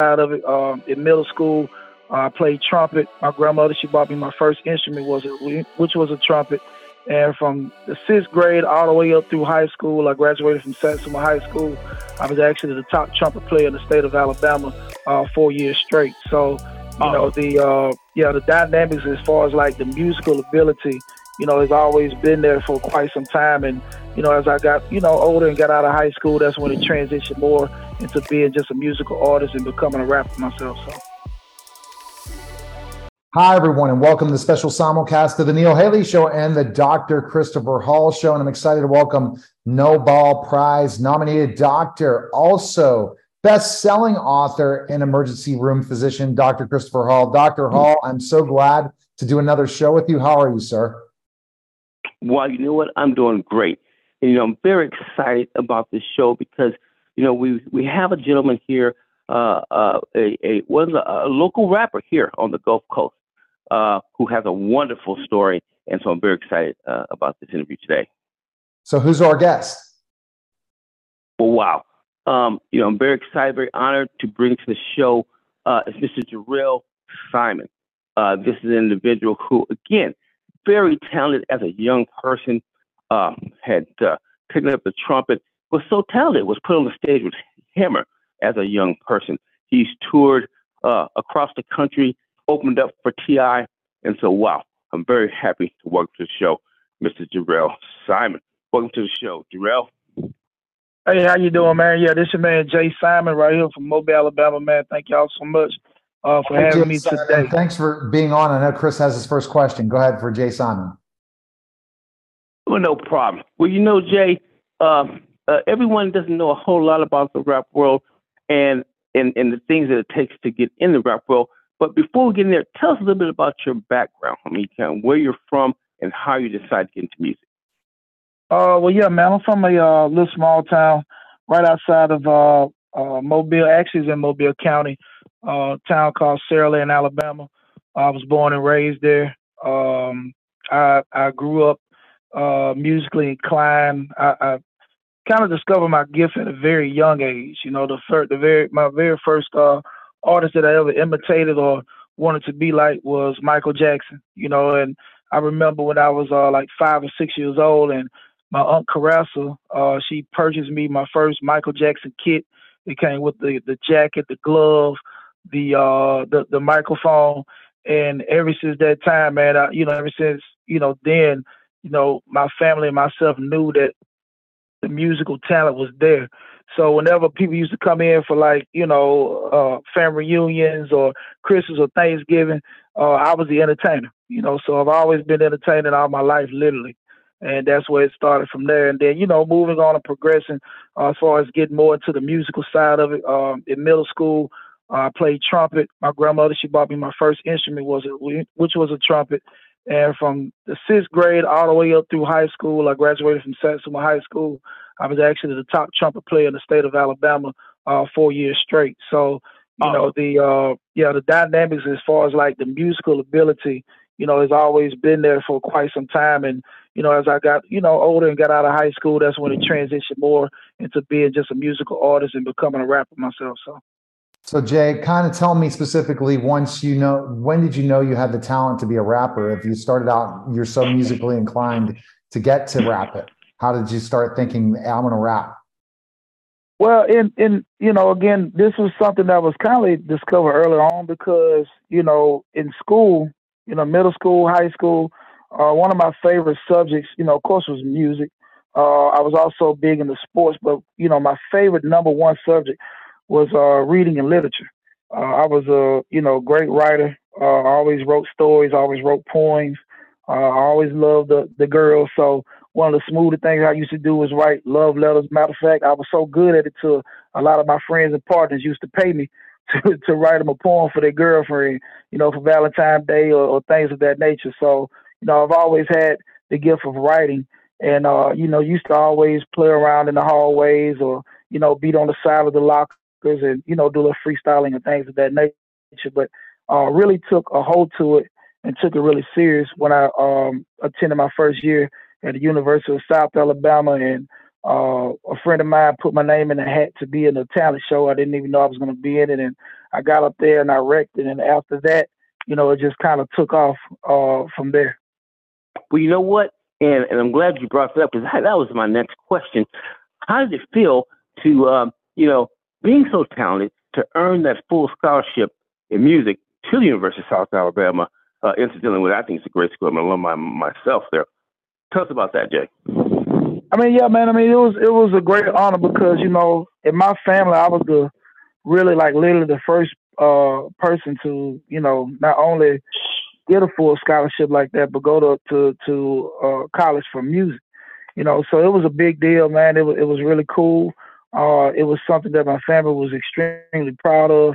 side of it. Um, in middle school, uh, I played trumpet. My grandmother, she bought me my first instrument, was a, which was a trumpet. And from the sixth grade all the way up through high school, I graduated from Satsuma High School. I was actually the top trumpet player in the state of Alabama uh, four years straight. So, you oh. know, the uh, yeah, the dynamics as far as like the musical ability, you know, has always been there for quite some time. And you know, as I got you know older and got out of high school, that's when it transitioned more into being just a musical artist and becoming a rapper myself. So. Hi, everyone, and welcome to the special simulcast of the Neil Haley Show and the Dr. Christopher Hall Show. And I'm excited to welcome Nobel Prize nominated doctor, also best selling author and emergency room physician, Dr. Christopher Hall. Dr. Hall, I'm so glad to do another show with you. How are you, sir? Well, you know what? I'm doing great. And, you know, I'm very excited about this show because, you know, we, we have a gentleman here, uh, uh, a, a, was a, a local rapper here on the Gulf Coast uh, who has a wonderful story. And so I'm very excited uh, about this interview today. So, who's our guest? Well, wow. Um, you know, I'm very excited, very honored to bring to the show uh, is Mr. Jarrell Simon. Uh, this is an individual who, again, very talented as a young person, uh, had uh, picked up the trumpet, was so talented, was put on the stage with Hammer as a young person. He's toured uh, across the country opened up for T.I. And so, wow, I'm very happy to welcome to the show Mr. Jarrell Simon. Welcome to the show, Jarrell. Hey, how you doing, man? Yeah, this is man Jay Simon right here from Mobile, Alabama, man. Thank y'all so much uh, for hey, having Jay me Simon, today. Thanks for being on. I know Chris has his first question. Go ahead for Jay Simon. Well, no problem. Well, you know, Jay, uh, uh, everyone doesn't know a whole lot about the rap world and, and and the things that it takes to get in the rap world. But before we get in there, tell us a little bit about your background. I mean, kind of where you're from and how you decided to get into music. Uh, well, yeah, man, I'm from a uh, little small town right outside of uh, uh, Mobile. Actually, it's in Mobile County, uh, town called Saraland, Alabama. I was born and raised there. Um, I I grew up uh, musically inclined. I, I kind of discovered my gift at a very young age. You know, the first, the very my very first uh, artist that I ever imitated or wanted to be like was Michael Jackson, you know, and I remember when I was uh, like five or six years old and my aunt Caressa, uh, she purchased me my first Michael Jackson kit. It came with the, the jacket, the glove, the uh the, the microphone. And ever since that time, man, I, you know, ever since, you know, then, you know, my family and myself knew that the musical talent was there. So whenever people used to come in for like, you know, uh, family reunions or Christmas or Thanksgiving, uh, I was the entertainer, you know, so I've always been entertaining all my life, literally. And that's where it started from there. And then, you know, moving on and progressing uh, as far as getting more into the musical side of it. Um, in middle school, I played trumpet. My grandmother, she bought me my first instrument, was which was a trumpet. And from the sixth grade all the way up through high school, I graduated from Satsuma High School. I was actually the top trumpet player in the state of Alabama uh, four years straight. So, you oh. know, the uh, yeah, the dynamics as far as like the musical ability, you know, has always been there for quite some time. And you know, as I got you know older and got out of high school, that's when it transitioned more into being just a musical artist and becoming a rapper myself. So. So Jay, kind of tell me specifically once you know when did you know you had the talent to be a rapper? If you started out, you're so musically inclined to get to rap it. How did you start thinking I'm going to rap? Well, in you know, again, this was something that was kind of discovered early on because you know, in school, you know, middle school, high school, uh, one of my favorite subjects, you know, of course, was music. Uh, I was also big into sports, but you know, my favorite number one subject was uh, reading and literature. Uh, I was a you know great writer. Uh, I always wrote stories. Always wrote poems. Uh, I always loved the the girls. So one of the smoother things I used to do was write love letters. Matter of fact, I was so good at it to a lot of my friends and partners used to pay me to, to write them a poem for their girlfriend, you know, for Valentine's Day or, or things of that nature. So, you know, I've always had the gift of writing and, uh, you know, used to always play around in the hallways or, you know, beat on the side of the and, you know, do a little freestyling and things of that nature. But uh, really took a hold to it and took it really serious when I um, attended my first year at the University of South Alabama, and uh, a friend of mine put my name in the hat to be in the talent show. I didn't even know I was going to be in it, and I got up there and I wrecked it. And after that, you know, it just kind of took off uh, from there. Well, you know what? And, and I'm glad you brought that up because that was my next question. How did it feel to, um, you know, being so talented to earn that full scholarship in music to the University of South Alabama? Uh, incidentally, what I think is a great school. I'm an alumni myself there. Tell us about that, Jay. I mean, yeah, man. I mean, it was it was a great honor because you know, in my family, I was the really like literally the first uh, person to you know not only get a full scholarship like that, but go to to to uh, college for music. You know, so it was a big deal, man. It was it was really cool. Uh, it was something that my family was extremely proud of.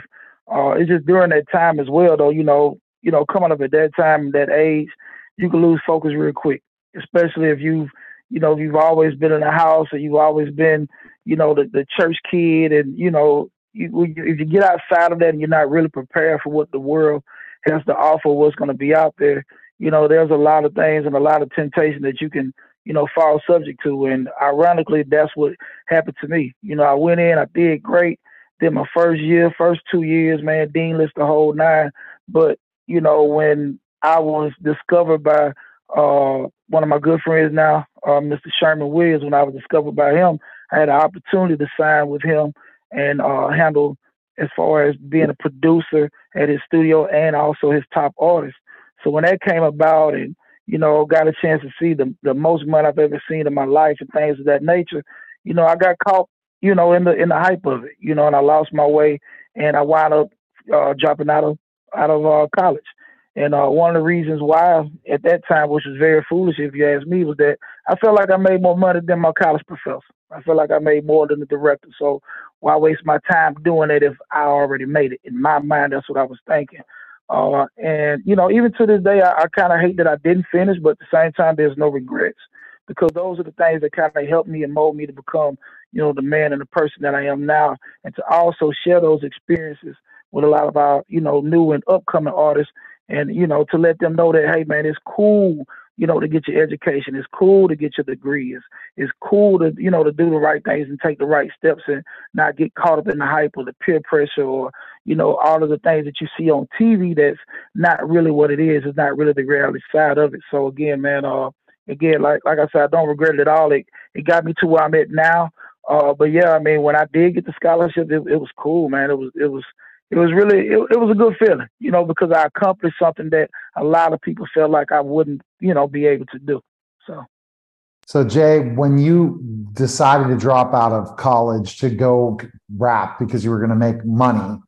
Uh, it's just during that time as well, though. You know, you know, coming up at that time, that age, you can lose focus real quick, especially if you've you know, you've always been in the house or you've always been, you know, the, the church kid and, you know, you, if you get outside of that and you're not really prepared for what the world has to offer, what's going to be out there, you know, there's a lot of things and a lot of temptation that you can, you know, fall subject to. And ironically, that's what happened to me. You know, I went in, I did great. Did my first year, first two years, man, Dean list the whole nine. But, you know, when I was discovered by uh, one of my good friends now, uh, Mr. Sherman Williams, when I was discovered by him, I had an opportunity to sign with him and uh, handle as far as being a producer at his studio and also his top artist. So when that came about and, you know, got a chance to see the, the most money I've ever seen in my life and things of that nature, you know, I got caught, you know, in the in the hype of it, you know, and I lost my way and I wound up uh, dropping out of out of uh, college. And uh, one of the reasons why at that time, which was very foolish if you ask me, was that I felt like I made more money than my college professor. I felt like I made more than the director. So why waste my time doing it if I already made it? In my mind, that's what I was thinking. Uh, and you know, even to this day, I, I kind of hate that I didn't finish, but at the same time, there's no regrets. Because those are the things that kind of helped me and mold me to become, you know, the man and the person that I am now, and to also share those experiences with a lot of our, you know, new and upcoming artists and you know to let them know that hey man it's cool you know to get your education. It's cool to get your degree it's, it's cool to you know to do the right things and take the right steps and not get caught up in the hype or the peer pressure or you know all of the things that you see on tv that's not really what it is. It's not really the reality side of it. So again man uh again like like i said i don't regret it at all. It it got me to where i'm at now. Uh but yeah i mean when i did get the scholarship it, it was cool man. It was it was it was really it, it was a good feeling, you know, because I accomplished something that a lot of people felt like I wouldn't, you know, be able to do. So so Jay, when you decided to drop out of college to go rap because you were going to make money,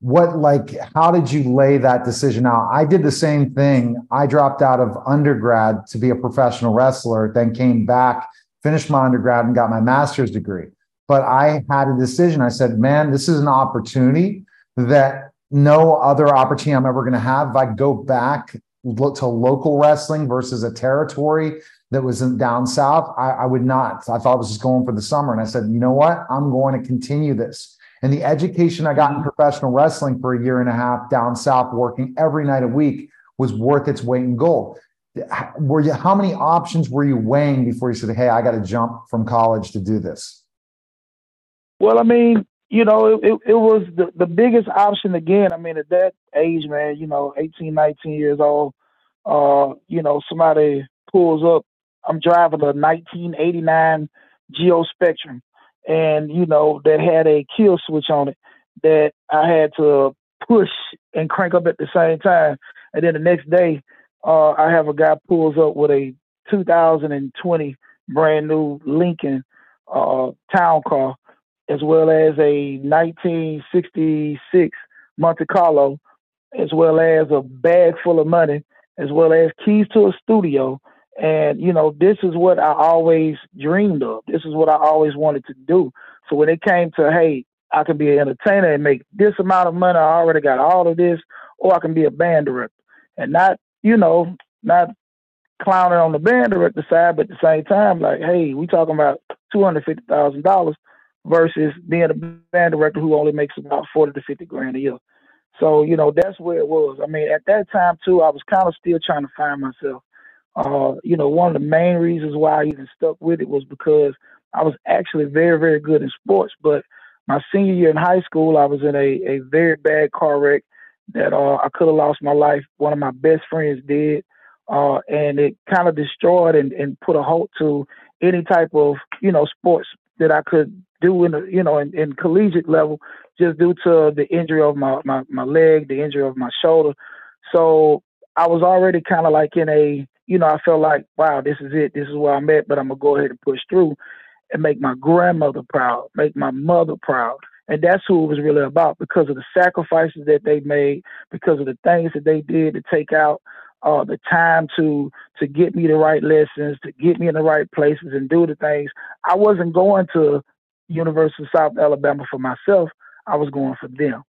what like how did you lay that decision out? I did the same thing. I dropped out of undergrad to be a professional wrestler, then came back, finished my undergrad and got my master's degree. But I had a decision. I said, "Man, this is an opportunity that no other opportunity I'm ever going to have. If I go back look to local wrestling versus a territory that was in down south, I, I would not. I thought I was just going for the summer. And I said, you know what? I'm going to continue this. And the education I got in mm-hmm. professional wrestling for a year and a half down south, working every night a week, was worth its weight in gold. Were you, how many options were you weighing before you said, hey, I got to jump from college to do this? Well, I mean, you know, it, it, it, was the, the biggest option again. I mean, at that age, man, you know, 18, 19 years old, uh, you know, somebody pulls up. I'm driving a 1989 Geo Spectrum, and, you know, that had a kill switch on it that I had to push and crank up at the same time. And then the next day, uh, I have a guy pulls up with a 2020 brand new Lincoln uh, town car as well as a 1966 Monte Carlo, as well as a bag full of money, as well as keys to a studio. And, you know, this is what I always dreamed of. This is what I always wanted to do. So when it came to, hey, I can be an entertainer and make this amount of money, I already got all of this, or I can be a band director. And not, you know, not clowning on the band director side, but at the same time, like, hey, we talking about two hundred fifty thousand dollars versus being a band director who only makes about 40 to 50 grand a year. So, you know, that's where it was. I mean, at that time, too, I was kind of still trying to find myself. Uh, you know, one of the main reasons why I even stuck with it was because I was actually very, very good in sports. But my senior year in high school, I was in a, a very bad car wreck that uh, I could have lost my life. One of my best friends did. Uh, and it kind of destroyed and, and put a halt to any type of, you know, sports that I could do in a, you know, in, in collegiate level, just due to the injury of my, my, my leg, the injury of my shoulder. So I was already kind of like in a, you know, I felt like, wow, this is it. This is where I'm at, but I'm going to go ahead and push through and make my grandmother proud, make my mother proud. And that's who it was really about because of the sacrifices that they made, because of the things that they did to take out uh, the time to to get me the right lessons, to get me in the right places and do the things. I wasn't going to University of South Alabama for myself. I was going for them.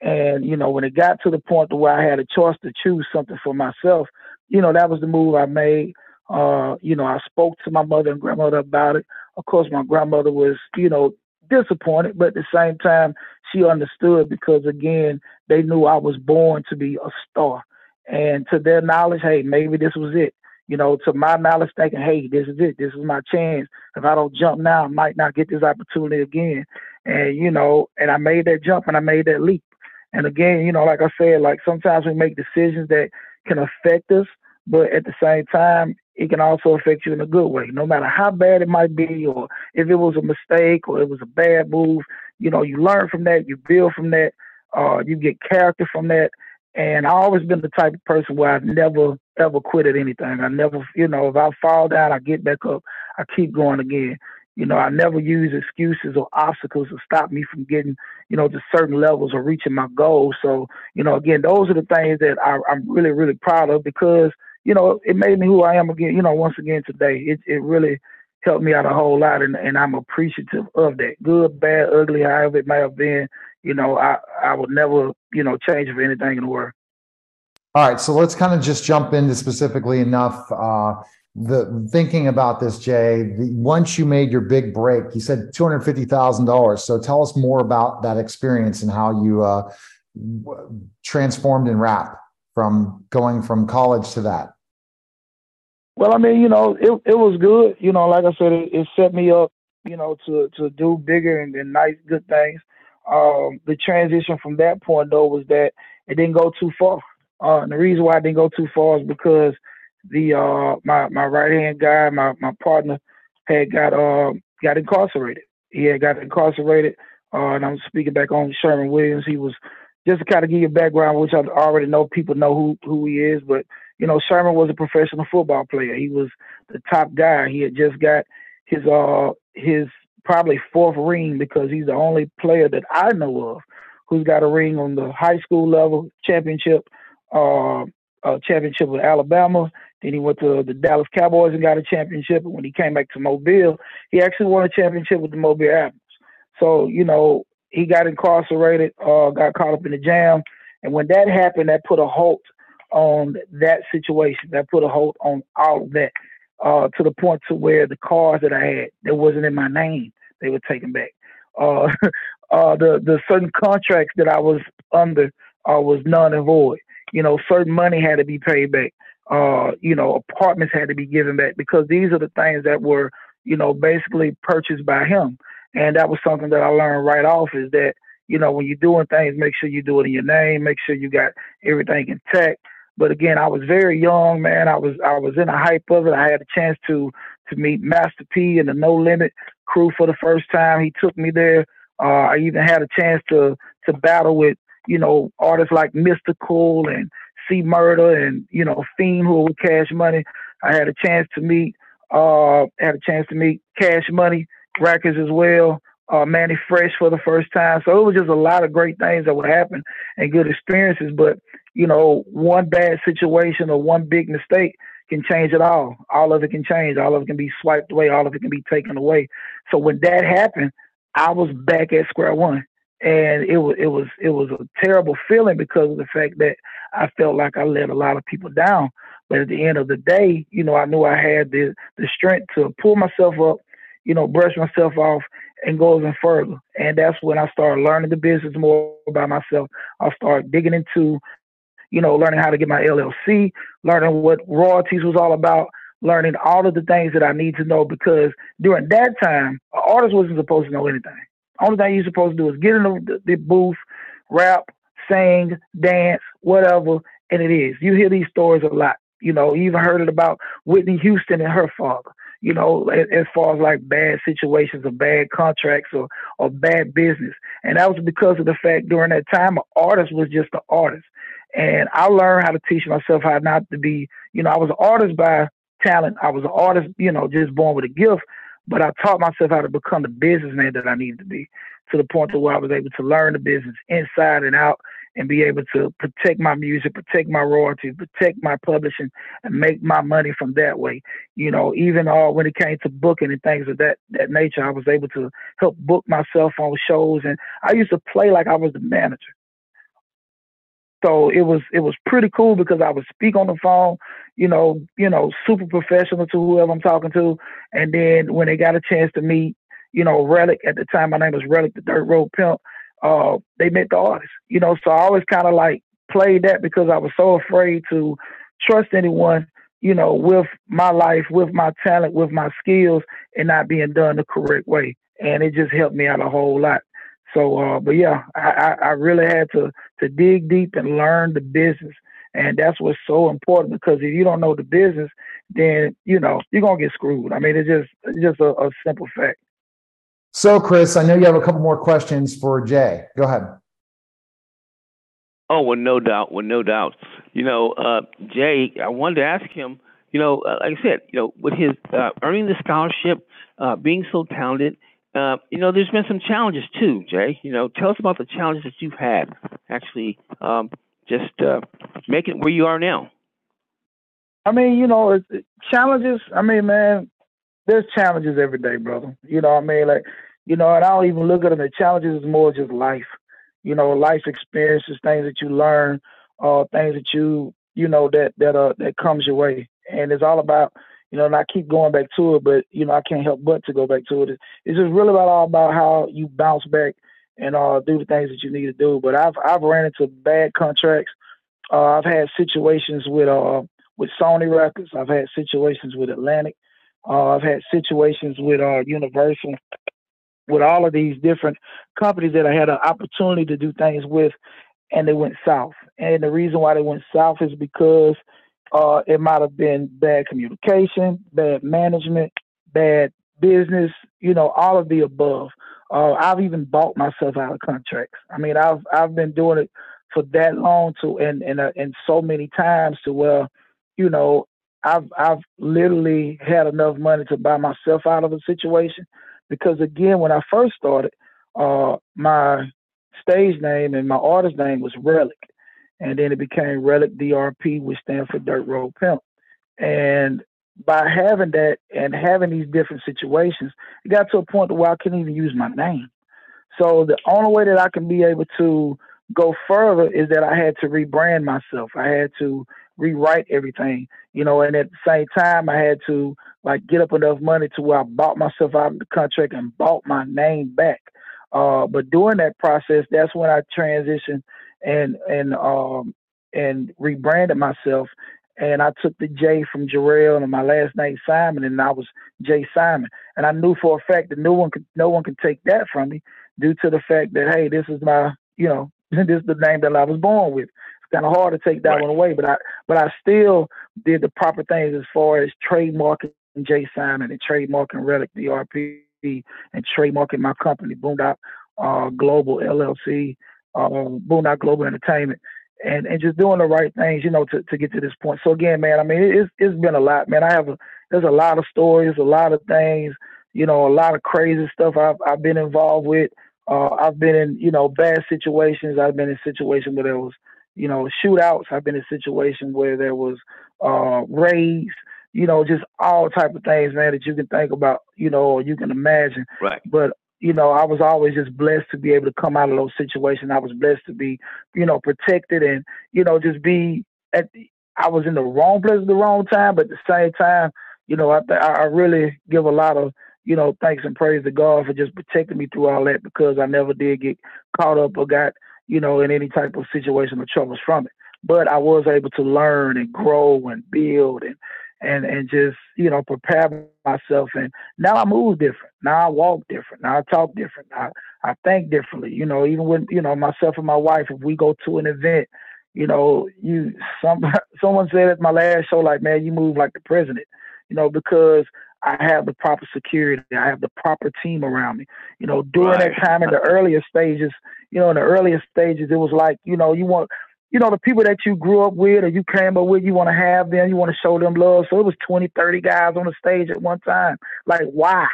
And, you know, when it got to the point where I had a choice to choose something for myself, you know, that was the move I made. Uh, you know, I spoke to my mother and grandmother about it. Of course, my grandmother was, you know, disappointed, but at the same time, she understood because, again, they knew I was born to be a star. And to their knowledge, hey, maybe this was it. You know, to my knowledge, thinking, hey, this is it. This is my chance. If I don't jump now, I might not get this opportunity again. And, you know, and I made that jump and I made that leap. And again, you know, like I said, like sometimes we make decisions that can affect us, but at the same time, it can also affect you in a good way. No matter how bad it might be, or if it was a mistake or it was a bad move, you know, you learn from that, you build from that, uh, you get character from that. And I always been the type of person where I've never ever quit at anything. I never, you know, if I fall down, I get back up. I keep going again. You know, I never use excuses or obstacles to stop me from getting, you know, to certain levels or reaching my goals. So, you know, again, those are the things that I, I'm really, really proud of because, you know, it made me who I am again, you know, once again today. It it really helped me out a whole lot and, and I'm appreciative of that. Good, bad, ugly, however it may have been, you know, I, I would never, you know, change for anything in the world. All right, so let's kind of just jump into specifically enough. Uh, the thinking about this, Jay. The, once you made your big break, you said two hundred fifty thousand dollars. So tell us more about that experience and how you uh, transformed in rap from going from college to that. Well, I mean, you know, it it was good. You know, like I said, it, it set me up, you know, to to do bigger and, and nice, good things. Um, the transition from that point though was that it didn't go too far. Uh, and the reason why I didn't go too far is because the uh, my my right hand guy, my my partner, had got uh, got incarcerated. He had got incarcerated, uh, and I'm speaking back on Sherman Williams. He was just to kind of give you a background, which I already know people know who who he is, but you know Sherman was a professional football player. He was the top guy. He had just got his uh his probably fourth ring because he's the only player that I know of who's got a ring on the high school level championship uh, a championship with Alabama. Then he went to the Dallas Cowboys and got a championship. And when he came back to Mobile, he actually won a championship with the Mobile Admirals. So, you know, he got incarcerated, uh, got caught up in the jam. And when that happened, that put a halt on that situation. That put a halt on all of that uh, to the point to where the cars that I had that wasn't in my name, they were taken back. Uh, uh, the the certain contracts that I was under uh, was none and void you know, certain money had to be paid back. Uh, you know, apartments had to be given back because these are the things that were, you know, basically purchased by him. And that was something that I learned right off is that, you know, when you're doing things, make sure you do it in your name, make sure you got everything intact. But again, I was very young, man. I was I was in the hype of it. I had a chance to to meet Master P and the No Limit crew for the first time. He took me there. Uh, I even had a chance to to battle with you know, artists like Mystikal and C Murder and, you know, Fiend who were with Cash Money. I had a chance to meet uh had a chance to meet Cash Money Records as well. Uh, Mannie Fresh for the first time. So it was just a lot of great things that would happen and good experiences. But, you know, one bad situation or one big mistake can change it all. All of it can change. All of it can be swiped away. All of it can be taken away. So when that happened, I was back at square one and it was it was it was a terrible feeling because of the fact that I felt like I let a lot of people down. But at the end of the day, you know, I knew I had the the strength to pull myself up, you know, brush myself off and go even further. And that's when I started learning the business more by myself. I started digging into, you know, learning how to get my LLC, learning what royalties was all about, learning all of the things that I need to know because during that time, an artist wasn't supposed to know anything. Only thing you're supposed to do is get in the, the booth, rap, sing, dance, whatever, and it is. You hear these stories a lot. You know, you even heard it about Whitney Houston and her father. You know, as, far as like bad situations or bad contracts or or bad business, and that was because of the fact during that time, an artist was just an artist, and I learned how to teach myself how not to be. You know, I was an artist by talent. I was an artist, you know, just born with a gift, but I taught myself how to become the businessman that I needed to be to the point to where I was able to learn the business inside and out and be able to protect my music, protect my royalties, protect my publishing, and make my money from that way. You know, even uh, when it came to booking and things of that that nature, I was able to help book myself on shows, and I used to play like I was the manager. So it was it was pretty cool because I would speak on the phone, you know, you know, super professional to whoever I'm talking to, and then when they got a chance to meet, you know, Relic at the time, my name was Relic, the Dirt Road Pimp uh, they met the artist. You know, so I always kind of like played that because I was so afraid to trust anyone, you know, with my life, with my talent, with my skills, and not being done the correct way. And it just helped me out a whole lot. So, uh, but yeah, I, I really had to to dig deep and learn the business, and that's what's so important because if you don't know the business, then you know you're gonna get screwed. I mean, it's just it's just a, a simple fact. So, Chris, I know you have a couple more questions for Jay. Go ahead. Oh, well, no doubt. Well, no doubt. You know, uh, Jay, I wanted to ask him, you know, uh, like I said, you know, with his uh, earning the scholarship, uh, being so talented, uh, you know, there's been some challenges too, Jay. You know, tell us about the challenges that you've had actually um, just uh, making where you are now. I mean, you know, challenges. I mean, man, there's challenges every day, brother. You know I mean? Like, you know, and I don't even look at them. The challenges is more just life. You know, life experiences, things that you learn, uh, things that you, you know, that that uh that comes your way. And it's all about, you know, and I keep going back to it, but you know, I can't help but to go back to it. It's just really about all about how you bounce back and uh do the things that you need to do. But I've I've ran into bad contracts. Uh, I've had situations with uh with Sony Records. I've had situations with Atlantic. Uh, I've had situations with uh, Universal, with all of these different companies that I had an opportunity to do things with, and they went south. And the reason why they went south is because uh, it might have been bad communication, bad management, bad business, you know, all of the above. Uh, I've even bought myself out of contracts. I mean, I've I've been doing it for that long to and and uh, and so many times to where, you know, I've I've literally had enough money to buy myself out of a situation because again, when I first started, uh, my stage name and my artist name was Relic, and then it became Relic DRP, which stands for Dirt Road Pimp. And by having that and having these different situations, it got to a point where I couldn't even use my name. So the only way that I can be able to go further is that I had to rebrand myself. I had to rewrite everything, you know, and at the same time I had to like get up enough money to where I bought myself out of the contract and bought my name back. Uh, but during that process, that's when I transitioned and and um and rebranded myself and I took the J from Jarrell and my last name Simon, and I was Jay Simon. And I knew for a fact that no one could no one could take that from me due to the fact that hey, this is my you know this is the name that I was born with It's kind of hard to take that right. one away. But I but I still did the proper things as far as trademarking Jay Simon and trademarking Relic DRP and trademarking my company Boondock uh, Global LLC, uh, Boondock Global Entertainment. And, and just doing the right things, you know, to, to get to this point. So again, man, I mean, it's it's been a lot, man. I have a there's a lot of stories, a lot of things, you know, a lot of crazy stuff I've I've been involved with. Uh, I've been in, you know, bad situations. I've been in situations where there was you know, shootouts. I've been in situations where there was uh, raids, you know, just all type of things, man, that you can think about, you know, or you can imagine. Right. But you know, I was always just blessed to be able to come out of those situations. I was blessed to be, you know, protected and, you know, just be at. The, I was in the wrong place at the wrong time, but at the same time, you know, I I really give a lot of you know thanks and praise to God for just protecting me through all that because I never did get caught up or got you know, in any type of situation or troubles from it. But I was able to learn and grow and build and and and just you know prepare myself. And now I move different. Now I walk different. Now I talk different. I I think differently. You know, even when you know myself and my wife, if we go to an event, you know, you some someone said at my last show, like, man, you move like the president. You know, because I have the proper security. I have the proper team around me. You know, during right. that time in the earlier stages, you know, in the earlier stages, it was like, you know, you want you know, the people that you grew up with or you came up with, you want to have them, you want to show them love. So it was 20, 30 guys on the stage at one time. Like, why?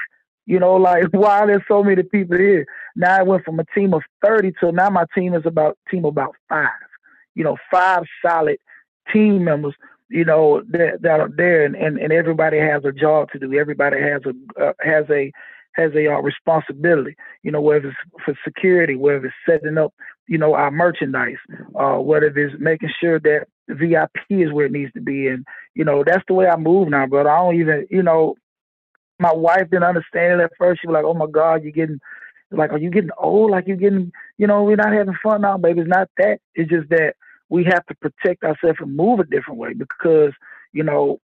You know, like, why there's so many people here? Now I went from a team of 30 to now my team is about team about five. You know, five solid team members, you know, that, that are there and, and, and everybody has a job to do. Everybody has a, uh, has a, has a uh, responsibility, you know, whether it's for security, whether it's setting up, you know, our merchandise, uh, whether it's making sure that VIP is where it needs to be. And, you know, that's the way I move now, brother. I don't even, you know, my wife didn't understand it at first. She was like, oh my God, you're getting, like, are you getting old? Like, you're getting, you know, we're not having fun now, baby. It's not that. It's just that we have to protect ourselves and move a different way because, you know,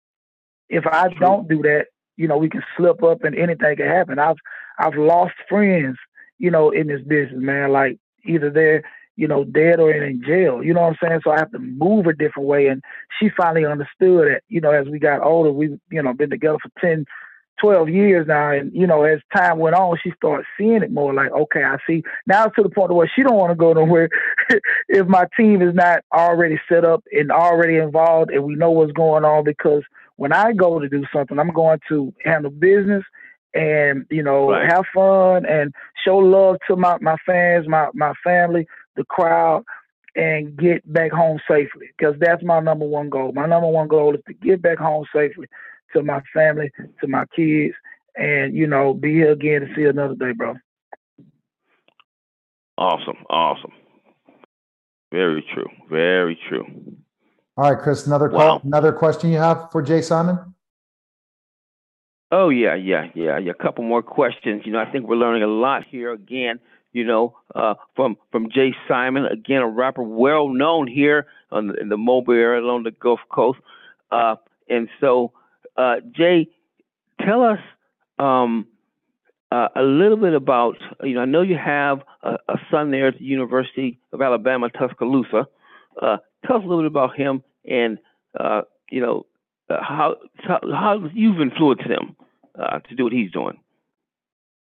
if I don't do that, you know, we can slip up and anything can happen. I've I've lost friends, you know, in this business, man. Like either they're, you know, dead or in jail. You know what I'm saying? So I have to move a different way. And she finally understood it, you know, as we got older, we've, you know, been together for 10, 12 years now. And, you know, as time went on, she started seeing it more like, okay, I see. Now to the point where she don't want to go nowhere if my team is not already set up and already involved and we know what's going on because – when I go to do something, I'm going to handle business and you know right. have fun and show love to my my fans, my my family, the crowd, and get back home safely. Because that's my number one goal. My number one goal is to get back home safely to my family, to my kids, and you know be here again to see another day, bro. Awesome, awesome. Very true. Very true. All right, Chris, another call, another question you have for Jay Simon? Oh yeah, yeah, yeah, yeah. A couple more questions. You know, I think we're learning a lot here again. You know, uh, from from Jay Simon, again, a rapper well known here on the, in the Mobile area along the Gulf Coast. Uh, and so, uh, Jay, tell us um, uh, a little bit about. You know, I know you have a, a son there at the University of Alabama, Tuscaloosa. Uh, tell us a little bit about him and uh, you know uh, how, how, how you've influenced him uh, to do what he's doing.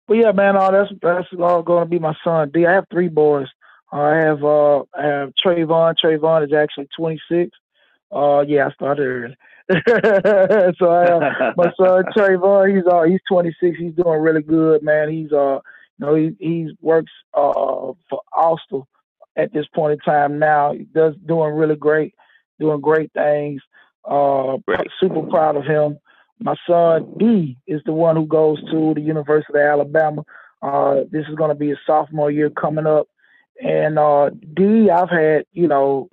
Well, yeah, man. Oh, that's that's all going to be my son. D. I have three boys. Uh, I have uh, I have Trayvon. Trayvon is actually 26. Uh, yeah, I started early. so I have my son Trayvon. He's uh he's 26. He's doing really good, man. He's uh you know he he works uh for Austal at this point in time now. He Does doing really great, doing great things. Uh, super proud of him. My son D is the one who goes to the University of Alabama. Uh, this is going to be his sophomore year coming up, and uh, D, I've had you know,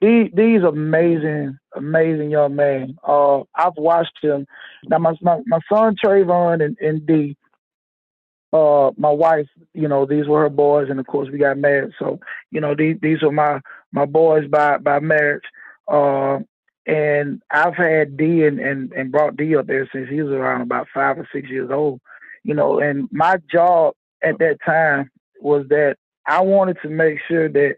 D D's amazing, amazing young man. Uh, I've watched him. Now my my, my son Trayvon and, and D, uh my wife, you know, these were her boys and of course we got married. So, you know, these these are my my boys by by marriage. Uh and I've had D and, and, and brought D up there since he was around about five or six years old. You know, and my job at that time was that I wanted to make sure that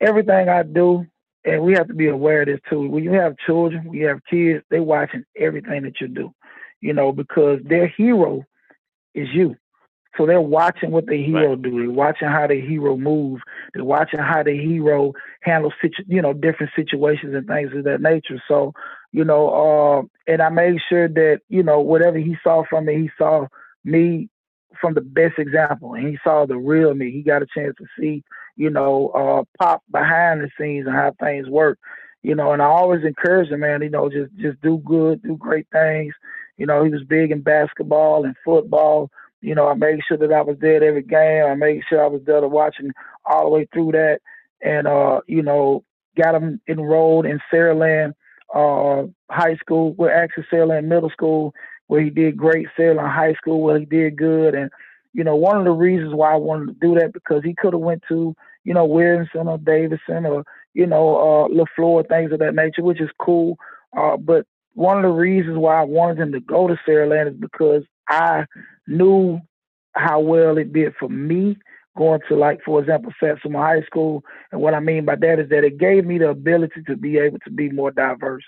everything I do, and we have to be aware of this too. When you have children, when you have kids, they're watching everything that you do, you know, because their hero is you. So they're watching what the hero right. do. They're watching how the hero move. They're watching how the hero handles situ- you know, different situations and things of that nature. So, you know, uh, and I made sure that, you know, whatever he saw from me, he saw me from the best example and he saw the real me. He got a chance to see, you know, uh, pop behind the scenes and how things work. You know, and I always encourage him, man, you know, just just do good, do great things, you know, he was big in basketball and football. You know, I made sure that I was there at every game. I made sure I was there to watching all the way through that. And, uh, you know, got him enrolled in Saraland uh, High School, well, actually Saraland Middle School, where he did great. Saraland High School, where he did good. And, you know, one of the reasons why I wanted to do that because he could have went to, you know, Williamson or Davidson or, you know, uh, LeFlore, things of that nature, which is cool. Uh, but one of the reasons why I wanted him to go to Saraland is because I knew how well it did for me going to like for example Satsuma High School. And what I mean by that is that it gave me the ability to be able to be more diverse,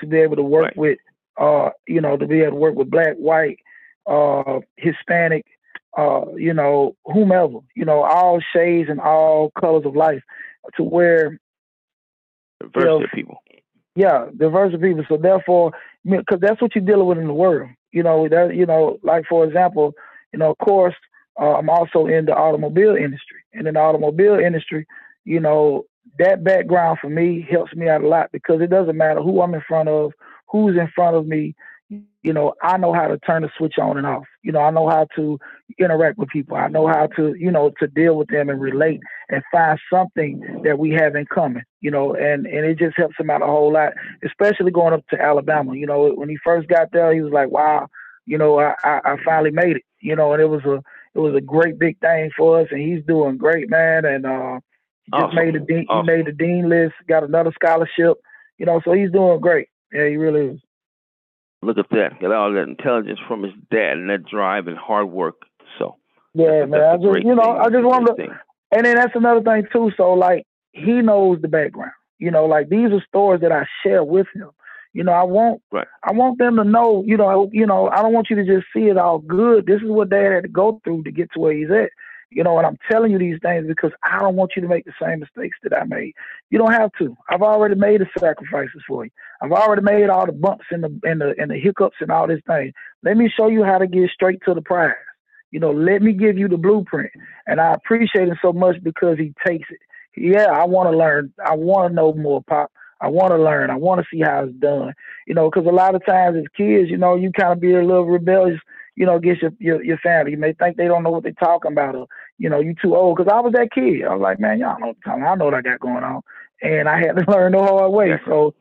to be able to work right. with uh, you know, to be able to work with black, white, uh, Hispanic, uh, you know, whomever, you know, all shades and all colors of life to where diversity you know, people. Yeah, diversity of people. So therefore, because that's what you're dealing with in the world. You know, that you know, like for example, you know, of course, uh, I'm also in the automobile industry, and in the automobile industry, you know, that background for me helps me out a lot because it doesn't matter who I'm in front of, who's in front of me. You know, I know how to turn the switch on and off. You know, I know how to interact with people. I know how to, you know, to deal with them and relate and find something that we have in common. You know, and and it just helps him out a whole lot, especially going up to Alabama. You know, when he first got there, he was like, "Wow, you know, I I, I finally made it." You know, and it was a it was a great big thing for us, and he's doing great, man. And uh, he just awesome. made the dean, awesome. he made the dean list, got another scholarship. You know, so he's doing great. Yeah, he really is. Look at that! Got all that intelligence from his dad and that drive and hard work. So yeah, man. I just you know thing. I just want to, and then that's another thing too. So like he knows the background. You know, like these are stories that I share with him. You know, I want right. I want them to know, you know, you know, I don't want you to just see it all good. This is what dad had to go through to get to where he's at. You know, and I'm telling you these things because I don't want you to make the same mistakes that I made. You don't have to. I've already made the sacrifices for you. I've already made all the bumps and the and the and the hiccups and all this thing. Let me show you how to get straight to the prize. You know, let me give you the blueprint. And I appreciate him so much because he takes it. Yeah, I want to learn. I want to know more, Pop. I want to learn. I want to see how it's done. You know, because a lot of times as kids, you know, you kind of be a little rebellious, you know, against your, your, your family. You may think they don't know what they're talking about, or you know, you too old. Because I was that kid. I was like, man, y'all know, I know what I got going on, and I had to learn the hard way. So,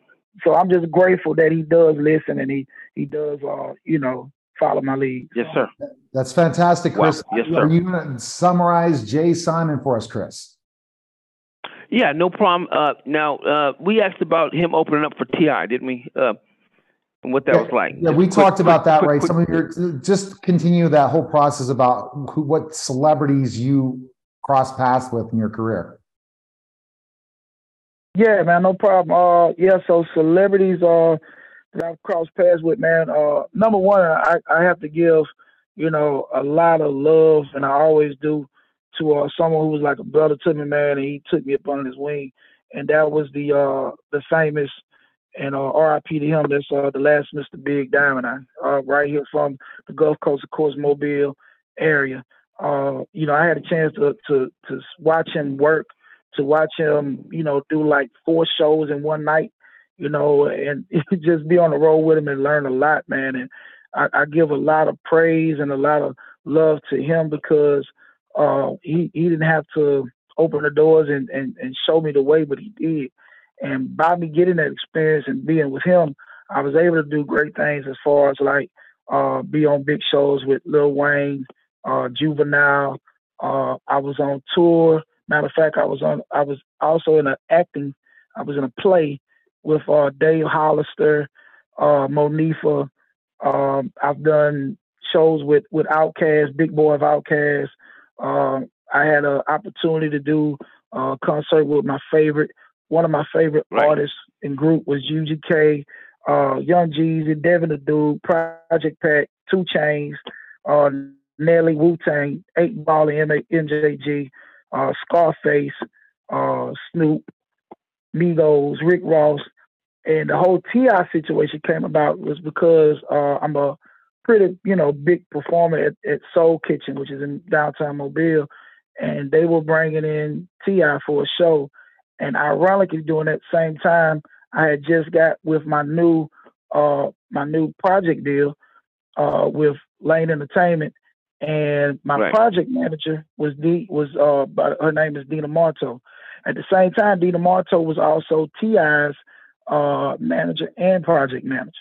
so I'm just grateful that he does listen and he he does, uh, you know, follow my lead. Yes, sir. That's fantastic, Chris. Wow. Yes, sir. Are you going to summarize Jay Simon for us, Chris? Yeah, no problem. Uh, now uh, we asked about him opening up for T.I., didn't we? Uh, and what that yeah, was like. Yeah, just we quick, talked quick, about that, quick, right? Some of your just continue that whole process about who, what celebrities you cross paths with in your career. Yeah, man, no problem. Uh, yeah, so celebrities uh that I've crossed paths with, man. Uh, number one, I I have to give you know a lot of love, and I always do to uh, someone who was like a brother to me, man, and he took me up under his wing, and that was the uh, the famous and uh, RIP to him. That's uh, the last Mr. Big Diamond, uh, right here from the Gulf Coast, of course, Mobile area. Uh, you know, I had a chance to to to watch him work, to watch him, you know, do like four shows in one night, you know, and just be on the road with him and learn a lot, man. And I, I give a lot of praise and a lot of love to him because uh, he he didn't have to open the doors and, and, and show me the way, but he did. And by me getting that experience and being with him, I was able to do great things as far as like uh, be on big shows with Lil Wayne, uh, Juvenile. Uh, I was on tour. Matter of fact, I was on. I was also in an acting. I was in a play with uh, Dave Hollister, uh, Monifah. Um, I've done shows with with Outkast, Big Boi of Outkast, um, I had an opportunity to do a concert with my favorite, one of my favorite right. artists and group was UGK, uh, Young Jeezy, Devin the Dude, Project Pat, 2 Chainz, uh, Nelly, Wu Tang, 8 Ball, and MJG, uh, Scarface, uh, Snoop, Migos, Rick Ross, and the whole T.I. situation came about was because uh, I'm a pretty, you know, big performer at, at Soul Kitchen, which is in downtown Mobile, and they were bringing in T.I. for a show. And ironically, during that same time, I had just got with my new uh, my new project deal uh, with Lane Entertainment, and my right. project manager was D was uh, her name is Dina Marto. At the same time, Dina Marto was also T.I.'s uh, manager and project manager.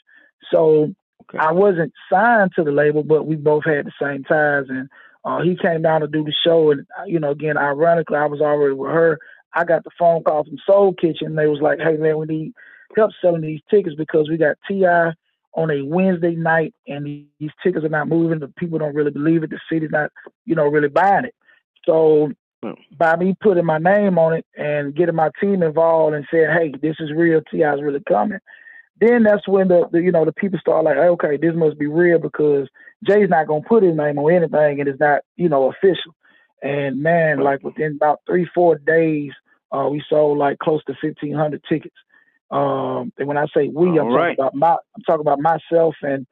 So Okay. I wasn't signed to the label, but we both had the same ties. And uh, he came down to do the show. And, uh, you know, again, ironically, I was already with her. I got the phone call from Soul Kitchen. They was like, hey, man, we need help selling these tickets because we got T.I., on a Wednesday night, and these tickets are not moving. The people don't really believe it. The city's not, you know, really buying it. So hmm. by me putting my name on it and getting my team involved and saying, "Hey, this is real. T.I.'s really coming," then that's when the, the, you know the people start like, "Okay, this must be real because Jay's not gonna put his name on anything, and it's not, you know, official." And man, like within about three, four days, uh, we sold like close to fifteen hundred tickets. Um, and when I say we, I'm right. talking about my, I'm talking about myself and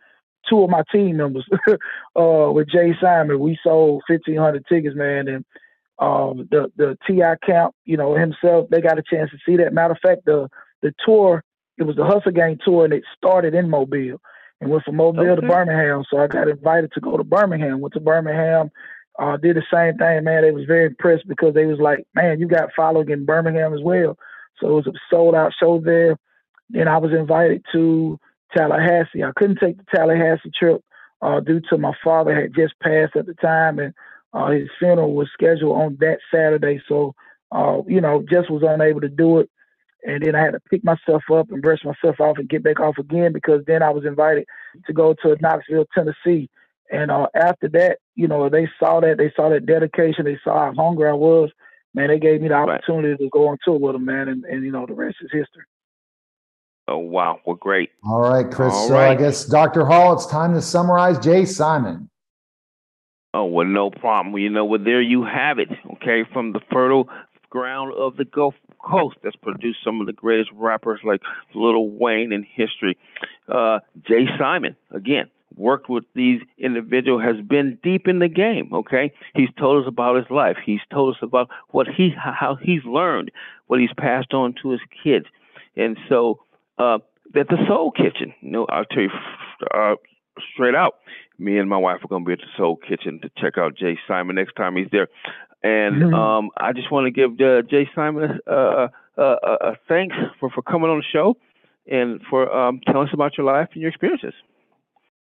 two of my team members. uh, with J Simon, we sold 1,500 tickets, man, and um, the the T.I. camp, you know, himself, they got a chance to see that. Matter of fact, the the tour, it was the Hustle Gang tour, and it started in Mobile and went from Mobile okay. to Birmingham. So I got invited to go to Birmingham. Went to Birmingham, uh, did the same thing, man. They was very impressed because they was like, man, you got following in Birmingham as well. So it was a sold out show there. Then I was invited to Tallahassee. I couldn't take the Tallahassee trip uh, due to my father had just passed at the time, and uh, his funeral was scheduled on that Saturday. So, uh, you know, just was unable to do it. And then I had to pick myself up and brush myself off and get back off again because then I was invited to go to Knoxville, Tennessee. And uh, after that, you know, they saw that, they saw that dedication, they saw how hungry I was man, they gave me the opportunity right. to go on tour with them, man, and, and you know the rest is history. Oh wow, well great. All right, Chris. All so right. I guess Dr. Hall, it's time to summarize J Simon. Oh well, no problem. You know, well there you have it. Okay, from the fertile ground of the Gulf Coast that's produced some of the greatest rappers like Lil Wayne in history. Uh, J Simon, again, worked with these individuals has been deep in the game. Okay, he's told us about his life. He's told us about what he how he's learned, what he's passed on to his kids, and so uh, at the Soul Kitchen, you know, I'll tell you uh, straight out. Me and my wife are going to be at the Soul Kitchen to check out J Simon next time he's there, and mm-hmm. um, I just want to give uh, J Simon a, a, a, a thanks for for coming on the show and for um, telling us about your life and your experiences.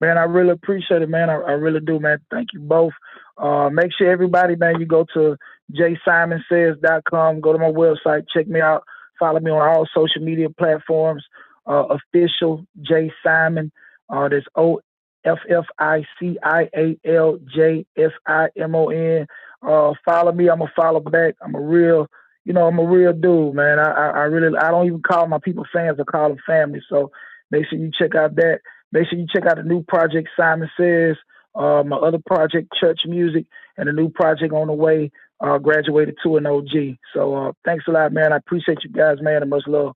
Man, I really appreciate it, man. I, I really do, man. Thank you both. Uh, make sure everybody, man, you go to jaysimonsays.com, go to my website, check me out, follow me on all social media platforms. Uh, official J Simon. Uh, there's O F F I C I A L J S I M O N. Uh, follow me. I'm gonna follow back. I'm a real, you know, I'm a real dude, man. I, I, I really, I don't even call my people fans. I call them family. So make sure you check out that. Make sure you check out the new project Simon Says, uh, my other project Church Music, and a new project on the way, uh, graduated to an OG. So uh, thanks a lot, man. I appreciate you guys, man, and much love.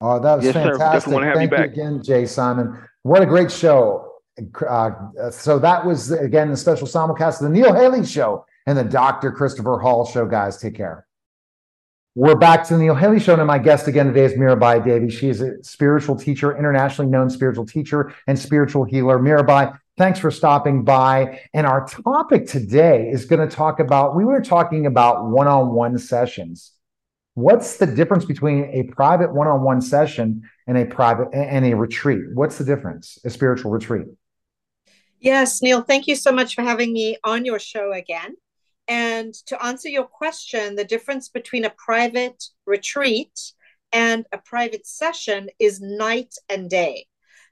Oh, that was yes, fantastic. Sir. Thank you, you again, J Simon. What a great show. Uh, so that was again the special simulcast of the Neil Haley Show and the Dr. Christopher Hall Show. Guys, take care. We're back to the Neil Haley Show, and my guest again today is Mirabai Devi. She is a spiritual teacher, internationally known spiritual teacher and spiritual healer. Mirabai, thanks for stopping by. And our topic today is going to talk about, we were talking about one-on-one sessions. What's the difference between a private one-on-one session and a private and a retreat? What's the difference? A spiritual retreat. Yes, Neil, thank you so much for having me on your show again. And to answer your question, the difference between a private retreat and a private session is night and day.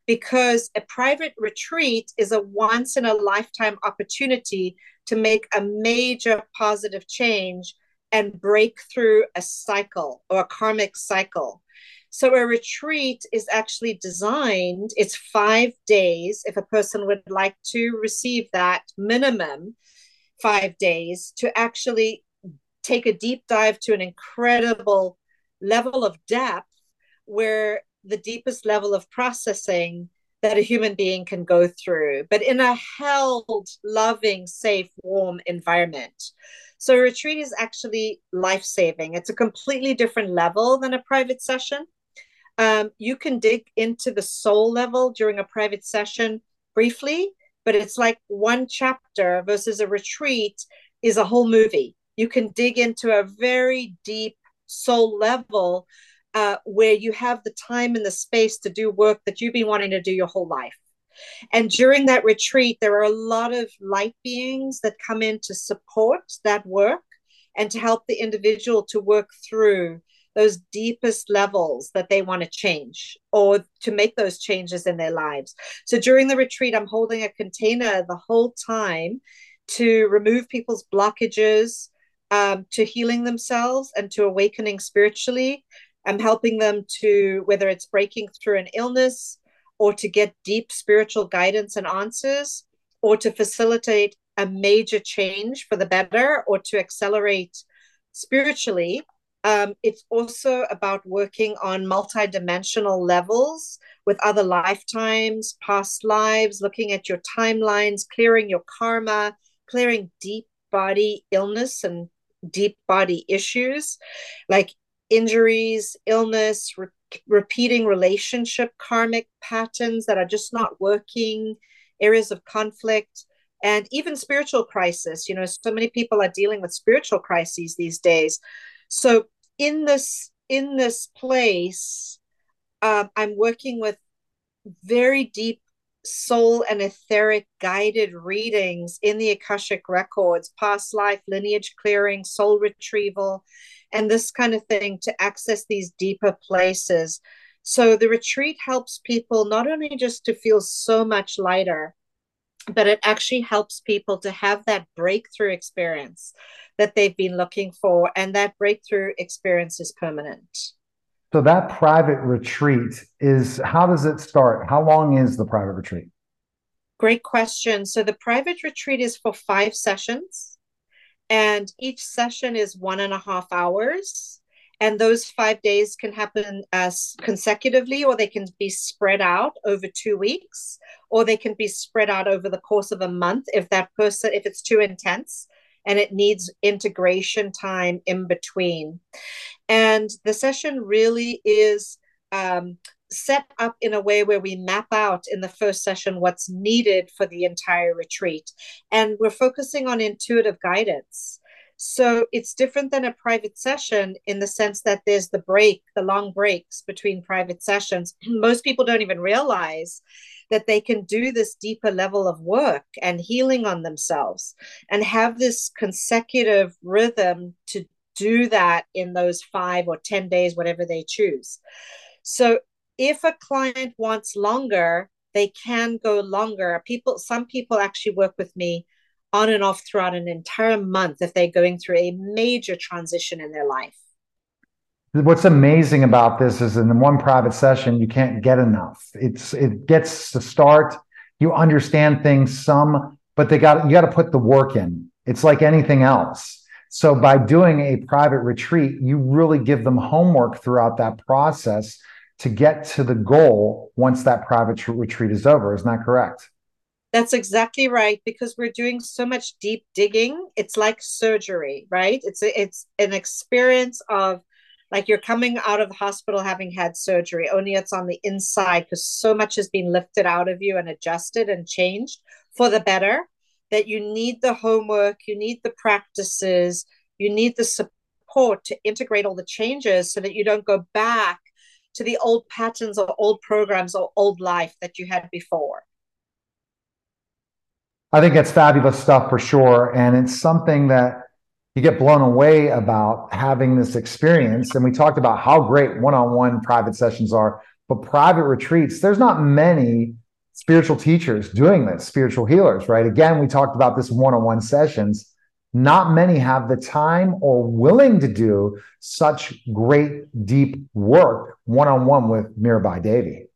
Because a private retreat is a once in a lifetime opportunity to make a major positive change and break through a cycle or a karmic cycle. So a retreat is actually designed, it's five days if a person would like to receive that minimum five days to actually take a deep dive to an incredible level of depth where the deepest level of processing that a human being can go through, but in a held, loving, safe, warm environment. So, a retreat is actually life saving. It's a completely different level than a private session. Um, you can dig into the soul level during a private session briefly, but it's like one chapter versus a retreat is a whole movie. You can dig into a very deep soul level uh, where you have the time and the space to do work that you've been wanting to do your whole life. And during that retreat, there are a lot of light beings that come in to support that work and to help the individual to work through those deepest levels that they want to change or to make those changes in their lives. So during the retreat, I'm holding a container the whole time to remove people's blockages um, to healing themselves and to awakening spiritually. I'm helping them to, whether it's breaking through an illness or to get deep spiritual guidance and answers, or to facilitate a major change for the better or to accelerate spiritually. Um, it's also about working on multidimensional levels with other lifetimes, past lives, looking at your timelines, clearing your karma, clearing deep body illness and deep body issues like injuries, illness, re- repeating relationship karmic patterns that are just not working, areas of conflict, and even spiritual crisis. You know, so many people are dealing with spiritual crises these days. So in this in this place, uh, I'm working with very deep soul and etheric guided readings in the Akashic records, past life, lineage clearing, soul retrieval, and this kind of thing to access these deeper places. So the retreat helps people not only just to feel so much lighter, but it actually helps people to have that breakthrough experience that they've been looking for. And that breakthrough experience is permanent. So that private retreat is how does it start? How long is the private retreat? Great question. So the private retreat is for five sessions, and each session is one and a half hours. And those five days can happen as consecutively, or they can be spread out over two weeks, or they can be spread out over the course of a month if that person, if it's too intense and it needs integration time in between. And the session really is um, set up in a way where we map out in the first session what's needed for the entire retreat. And we're focusing on intuitive guidance. So it's different than a private session in the sense that there's the break, the long breaks between private sessions. Most people don't even realize that they can do this deeper level of work and healing on themselves and have this consecutive rhythm to do that in those five or 10 days, whatever they choose. So if a client wants longer, they can go longer. People, some people actually work with me on and off throughout an entire month if they're going through a major transition in their life. What's amazing about this is in one private session, you can't get enough. It's it gets to start. You understand things some, but they got you got to put the work in. It's like anything else. So by doing a private retreat, you really give them homework throughout that process to get to the goal once that private retreat is over. Isn't that correct? That's exactly right because we're doing so much deep digging. It's like surgery, right? It's a, it's an experience of like you're coming out of the hospital having had surgery, only it's on the inside because so much has been lifted out of you and adjusted and changed for the better that you need the homework, you need the practices, you need the support to integrate all the changes so that you don't go back to the old patterns or old programs or old life that you had before. I think that's fabulous stuff for sure. And it's something that you get blown away about having this experience. And we talked about how great one on one private sessions are, but private retreats, there's not many spiritual teachers doing this, spiritual healers, right? Again, we talked about this one on one sessions not many have the time or willing to do such great deep work one-on-one with mirabai devi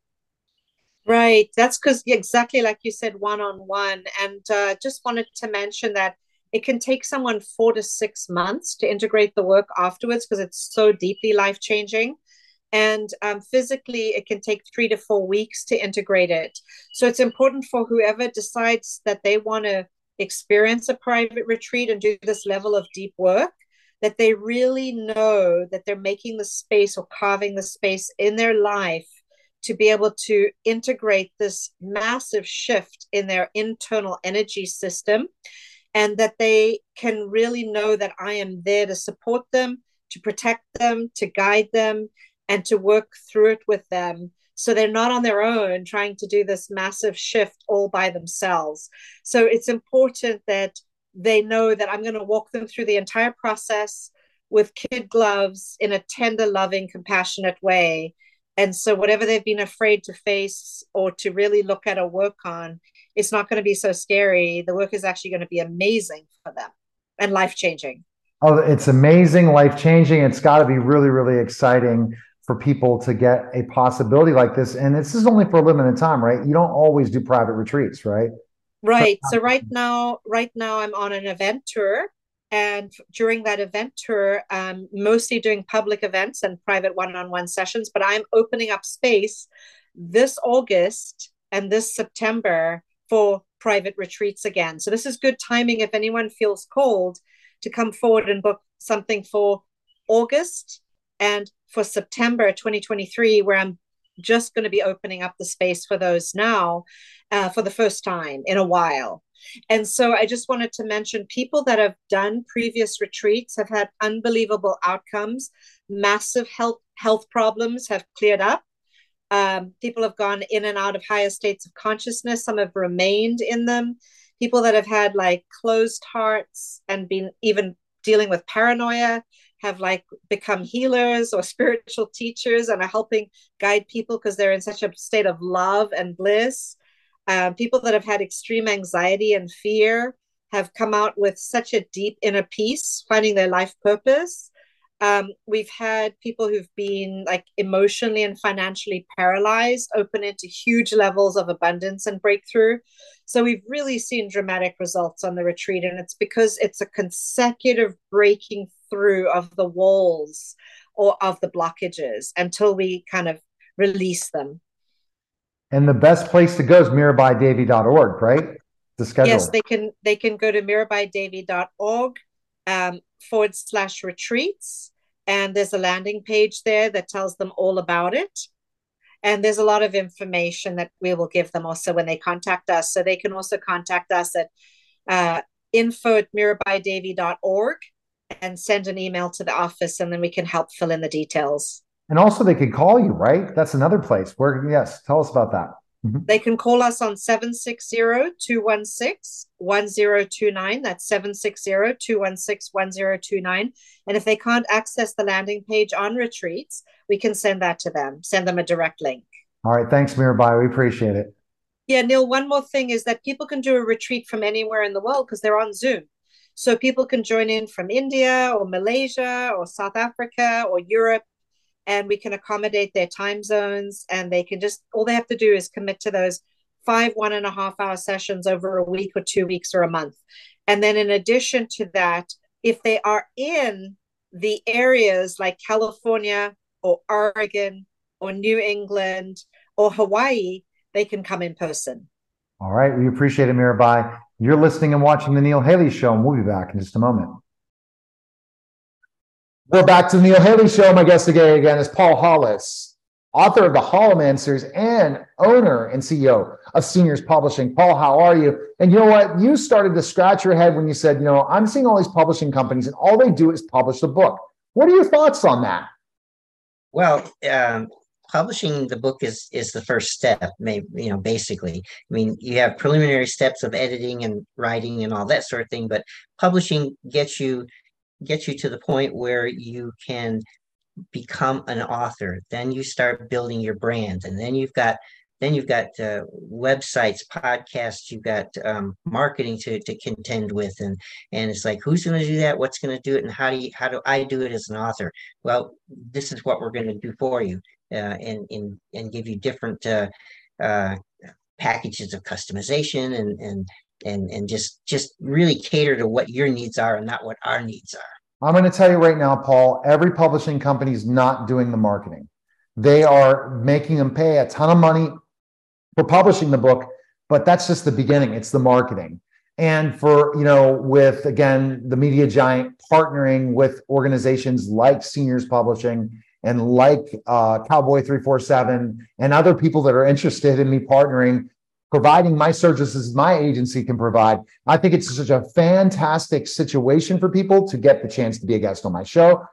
right that's because exactly like you said one-on-one and uh, just wanted to mention that it can take someone four to six months to integrate the work afterwards because it's so deeply life-changing. And um, physically it can take three to four weeks to integrate it. So it's important for whoever decides that they want to experience a private retreat and do this level of deep work that they really know that they're making the space or carving the space in their life to be able to integrate this massive shift in their internal energy system and that they can really know that I am there to support them, to protect them, to guide them, and to work through it with them so they're not on their own trying to do this massive shift all by themselves. So it's important that they know that I'm going to walk them through the entire process. with kid gloves in a tender, loving, compassionate way. And so, whatever they've been afraid to face or to really look at or work on, it's not going to be so scary. The work is actually going to be amazing for them and life changing. Oh, it's amazing, life changing. It's got to be really, really exciting for people to get a possibility like this. And this is only for a limited time, right? You don't always do private retreats, right? Right. So right now, right now I'm on an event tour. And during that event tour, I'm mostly doing public events and private one-on-one sessions, but I'm opening up space this August and this September for private retreats again. So this is good timing if anyone feels called to come forward and book something for August and for September 2023, where I'm just going to be opening up the space for those now uh, for the first time in a while. And so I just wanted to mention people that have done previous retreats have had unbelievable outcomes. Massive health health problems have cleared up. Um, people have gone in and out of higher states of consciousness. Some have remained in them. People that have had like closed hearts and been even dealing with paranoia have like become healers or spiritual teachers and are helping guide people because they're in such a state of love and bliss. Um, people that have had extreme anxiety and fear have come out with such a deep inner peace, finding their life purpose. Um, we've had people who've been like emotionally and financially paralyzed open into huge levels of abundance and breakthrough. So we've really seen dramatic results on the retreat, and it's because it's a consecutive breaking through of the walls or of the blockages until we kind of release them. And the best place to go is mirabaidevi.org, right? The schedule. Yes, they can they can go to mirabaidevi.org um, forward slash retreats. And there's a landing page there that tells them all about it. And there's a lot of information that we will give them also when they contact us. So they can also contact us at uh, info at mirabaidevi.org and send an email to the office, and then we can help fill in the details. And also, they can call you, right? That's another place where, yes, tell us about that. Mm-hmm. They can call us on 760-216-1029. That's 760-216-1029. And if they can't access the landing page on retreats, we can send that to them, send them a direct link. All right. Thanks, Mirabai. We appreciate it. Yeah, Neil, one more thing is that people can do a retreat from anywhere in the world because they're on Zoom. So people can join in from India or Malaysia or South Africa or Europe and we can accommodate their time zones and they can just all they have to do is commit to those five one and a half hour sessions over a week or two weeks or a month. And then in addition to that if they are in the areas like california or oregon or new england or hawaii they can come in person. All right we appreciate it mirabai. You're listening and watching the neil haley show and we'll be back in just a moment we're back to the Neil Haley Show. My guest today again is Paul Hollis, author of the Hollow Man series and owner and CEO of Seniors Publishing. Paul, how are you? And you know what? You started to scratch your head when you said, you know, I'm seeing all these publishing companies and all they do is publish the book. What are your thoughts on that? Well, um, publishing the book is is the first step maybe you know basically i mean you have preliminary steps of editing and writing and all that sort of thing but publishing gets you get you to the point where you can become an author. Then you start building your brand and then you've got then you've got uh, websites podcasts you've got um, marketing to, to contend with and and it's like who's going to do that? What's going to do it? And how do you how do i do it as an author? Well this is what we're going to do for you uh, and, and and give you different uh, uh packages of customization and and and and just just really cater to what your needs are and not what our needs are. I'm going to tell you right now, Paul. Every publishing company is not doing the marketing. They are making them pay a ton of money for publishing the book, but that's just the beginning. It's the marketing. And for, you know, with again, the media giant partnering with organizations like Seniors Publishing and like uh, Cowboy 347 and other people that are interested in me partnering providing my services my agency can provide. I think it's such a fantastic situation for people to get the chance to be a guest on my show,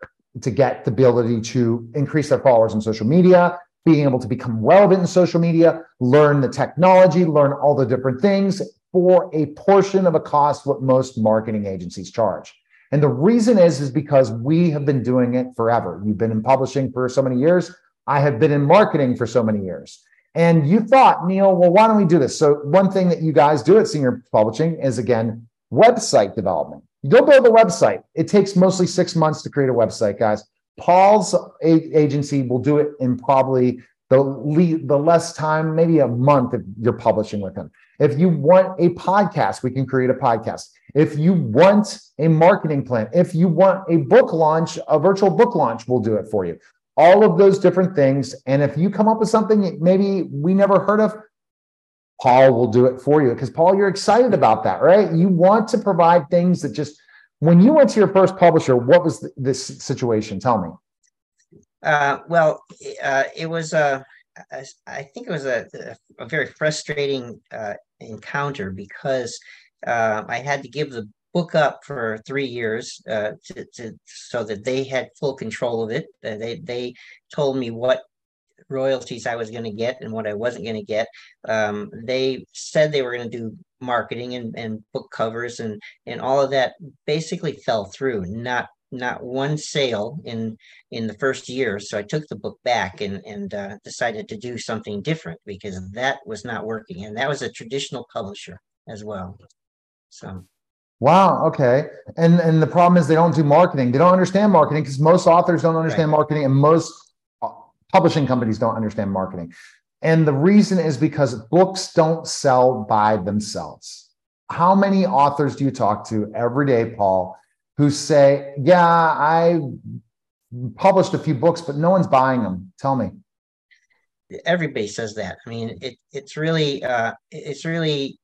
to get the ability to increase their followers on social media, being able to become relevant in social media, learn the technology, learn all the different things for a portion of a cost what most marketing agencies charge. And the reason is, is because we have been doing it forever. You've been in publishing for so many years. I have been in marketing for so many years. And you thought, Neil, well, why don't we do this? So, one thing that you guys do at Senior Publishing is again, website development. You go build a website. It takes mostly six months to create a website, guys. Paul's a- agency will do it in probably the le- the less time, maybe a month if you're publishing with him. If you want a podcast, we can create a podcast. If you want a marketing plan, if you want a book launch, a virtual book launch, we'll do it for you all of those different things. And if you come up with something maybe we never heard of, Paul will do it for you. Because, Paul, you're excited about that, right? You want to provide things that just, when you went to your first publisher, what was this situation? Tell me. Uh, well, uh, it was a, I think it was a, a very frustrating uh, encounter because uh, I had to give the book up for three years uh, to, to, so that they had full control of it. Uh, they they told me what royalties I was going to get and what I wasn't going to get. Um, they said they were going to do marketing and, and book covers and and all of that basically fell through. Not not one sale in in the first year. So I took the book back and and uh, decided to do something different because that was not working. And that was a traditional publisher as well. So Wow. Okay. And and the problem is they don't do marketing. They don't understand marketing because most authors don't understand right. marketing, and most uh, publishing companies don't understand marketing. And the reason is because books don't sell by themselves. How many authors do you talk to every day, Paul, who say, "Yeah, I published a few books, but no one's buying them"? Tell me. Everybody says that. I mean, it it's really uh, it's really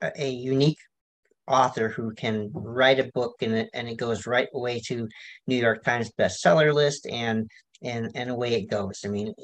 a unique author who can write a book and it, and it goes right away to New York Times bestseller list and and and away it goes. I mean,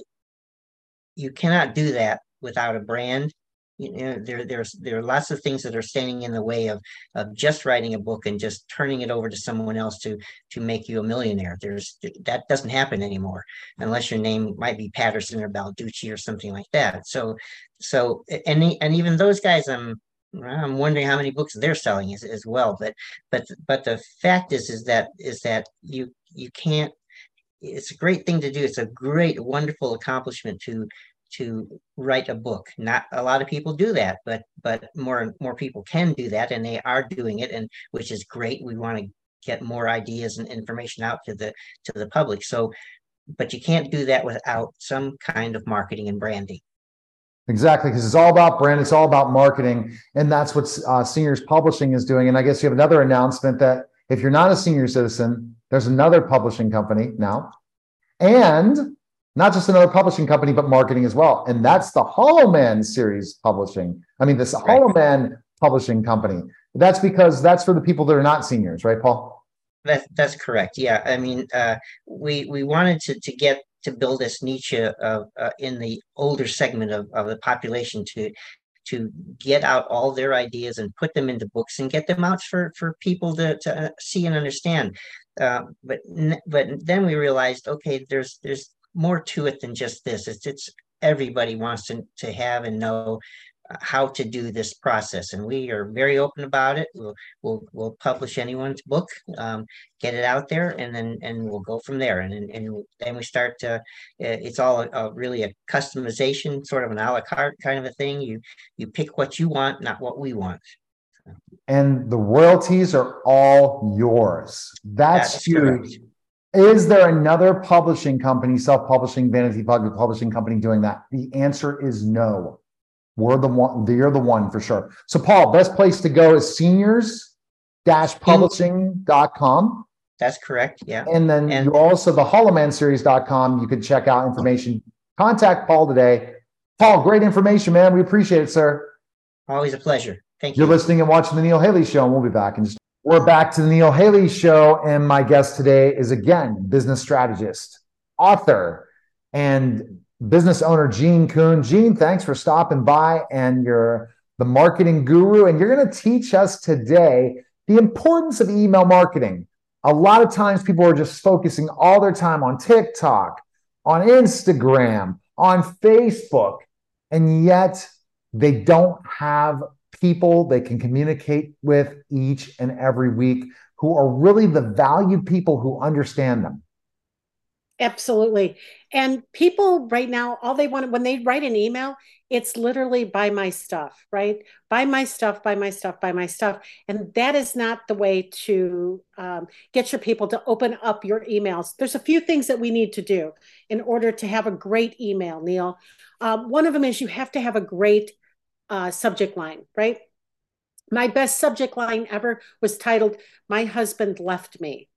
you cannot do that without a brand. You know, there there's there are lots of things that are standing in the way of of just writing a book and just turning it over to someone else to to make you a millionaire. There's that doesn't happen anymore unless your name might be Patterson or Baldacci or something like that. So so and and even those guys, I'm I'm wondering how many books they're selling as, as well. But but but the fact is is that is that you you can't. It's a great thing to do. It's a great, wonderful accomplishment to to write a book. Not a lot of people do that, but but more more people can do that, and they are doing it, and which is great. We want to get more ideas and information out to the to the public. So, but you can't do that without some kind of marketing and branding. Exactly, because it's all about brand, it's all about marketing, and that's what uh, Seniors Publishing is doing. And I guess you have another announcement that if you're not a senior citizen, there's another publishing company now, and not just another publishing company, but marketing as well. And that's the Hollow Man series publishing. I mean, this right. Hollow Man publishing company. That's because that's for the people that are not seniors, right, Paul? That, that's correct. Yeah, I mean, uh, we we wanted to to get to build this niche of, uh, in the older segment of, of the population to to get out all their ideas and put them into books and get them out for for people to, to uh, see and understand. Uh, but but then we realized okay there's there's more to it than just this. It's it's everybody wants to, to have and know how to do this process and we are very open about it we'll we'll, we'll publish anyone's book um, get it out there and then and we'll go from there and and, and then we start to it's all a, a really a customization sort of an a la carte kind of a thing you you pick what you want not what we want and the royalties are all yours that's, that's huge correct. Is there another publishing company, self-publishing, vanity publishing company doing that? The answer is no. We're the one, you're the one for sure. So, Paul, best place to go is seniors publishing.com. That's correct. Yeah. And then and- you also the hollowmanseries.com. You can check out information. Contact Paul today. Paul, great information, man. We appreciate it, sir. Always a pleasure. Thank you. You're listening and watching the Neil Haley Show, and we'll be back in just. We're back to the Neil Haley Show, and my guest today is again business strategist, author, and business owner Jean Kuhn. Jean, thanks for stopping by, and you're the marketing guru, and you're going to teach us today the importance of email marketing. A lot of times, people are just focusing all their time on TikTok, on Instagram, on Facebook, and yet they don't have people they can communicate with each and every week who are really the valued people who understand them. Absolutely. And people right now, all they want when they write an email, it's literally buy my stuff, right? Buy my stuff, buy my stuff, buy my stuff. And that is not the way to um, get your people to open up your emails. There's a few things that we need to do in order to have a great email, Neil. Um, one of them is you have to have a great uh, subject line, right? My best subject line ever was titled, My Husband Left Me,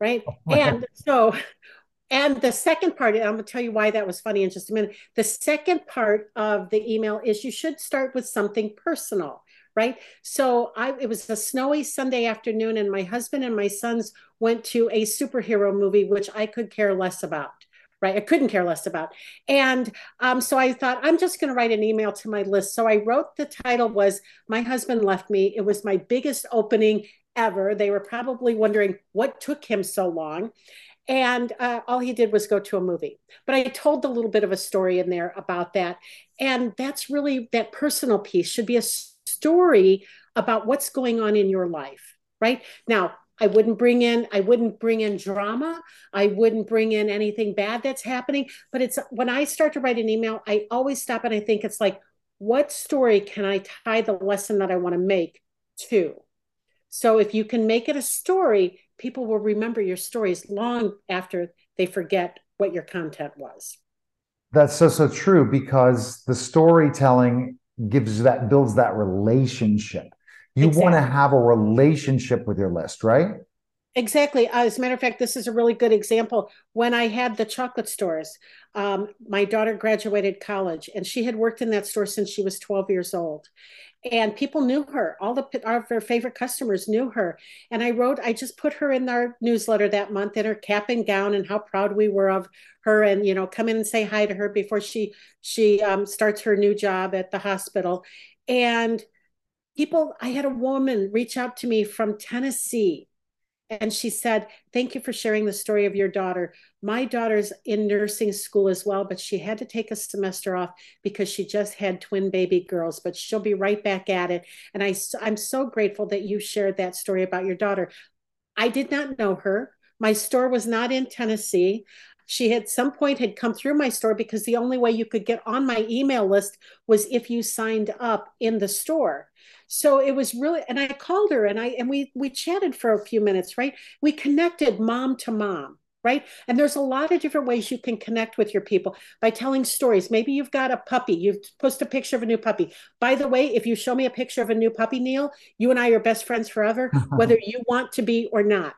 right? Oh and so and the second part, I'm going to tell you why that was funny in just a minute. The second part of the email is you should start with something personal, right? So I it was a snowy Sunday afternoon, and my husband and my sons went to a superhero movie, which I could care less about. Right, I couldn't care less about, and um, so I thought I'm just going to write an email to my list. So I wrote the title was "My Husband Left Me." It was my biggest opening ever. They were probably wondering what took him so long and uh, all he did was go to a movie. But i told a little bit of a story in there about that. And that's really that personal piece should be a story about what's going on in your life right? Now i wouldn't bring in i wouldn't bring in drama. I wouldn't bring in anything bad that's happening. But it's when i start to write an email i always stop and i think it's like what story can i tie the lesson that i want to make to? So if you can make it a story people will remember your stories long after they forget what your content was. That's so so true because the storytelling gives that builds that relationship. You exactly. want to have a relationship with your list, right? Exactly. As a matter of fact, this is a really good example. When I had the chocolate stores, um, my daughter graduated college and she had worked in that store since she was 12 years old and people knew her all the our, our favorite customers knew her and i wrote i just put her in our newsletter that month in her cap and gown and how proud we were of her and you know come in and say hi to her before she she um, starts her new job at the hospital and people i had a woman reach out to me from tennessee and she said, Thank you for sharing the story of your daughter. My daughter's in nursing school as well, but she had to take a semester off because she just had twin baby girls, but she'll be right back at it. And I, I'm so grateful that you shared that story about your daughter. I did not know her. My store was not in Tennessee. She at some point had come through my store because the only way you could get on my email list was if you signed up in the store. So it was really and i called her and i and we we chatted for a few minutes right? We connected mom to mom right? And there's a lot of different ways you can connect with your people by telling stories. Maybe you've got a puppy. You've post a picture of a new puppy. By the way if you show me a picture of a new puppy neil you and i are best friends forever whether you want to be or not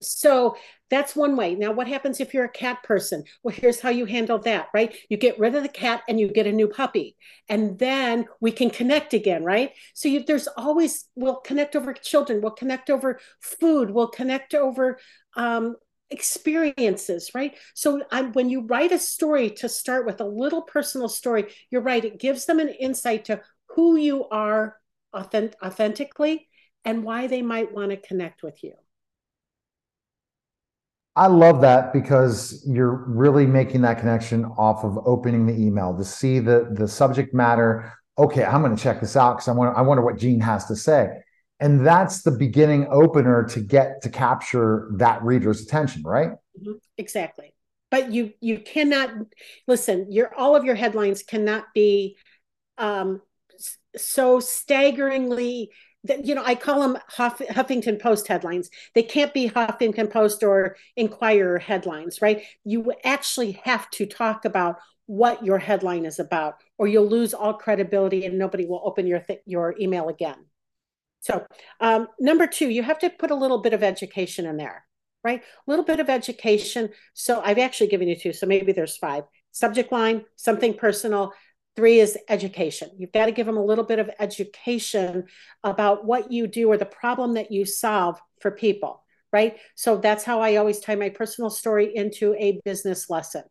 so that's one way. Now, what happens if you're a cat person? Well, here's how you handle that, right? You get rid of the cat and you get a new puppy, and then we can connect again, right? So you, there's always, we'll connect over children, we'll connect over food, we'll connect over um, experiences, right? So when you write a story to start with a little personal story, you're right, it gives them an insight to who you are authentic, authentically and why they might want to connect with you. I love that because you're really making that connection off of opening the email to see the the subject matter. Okay, I'm going to check this out because I want I wonder what Jean has to say, and that's the beginning opener to get to capture that reader's attention, right? Mm-hmm. Exactly. But you you cannot listen. Your all of your headlines cannot be um, so staggeringly you know, I call them Huff, Huffington Post headlines. They can't be Huffington Post or Inquirer headlines, right? You actually have to talk about what your headline is about, or you'll lose all credibility and nobody will open your th- your email again. So, um, number two, you have to put a little bit of education in there, right? A little bit of education. So, I've actually given you two, so maybe there's five. Subject line, something personal, Three is education. You've got to give them a little bit of education about what you do or the problem that you solve for people, right? So that's how I always tie my personal story into a business lesson.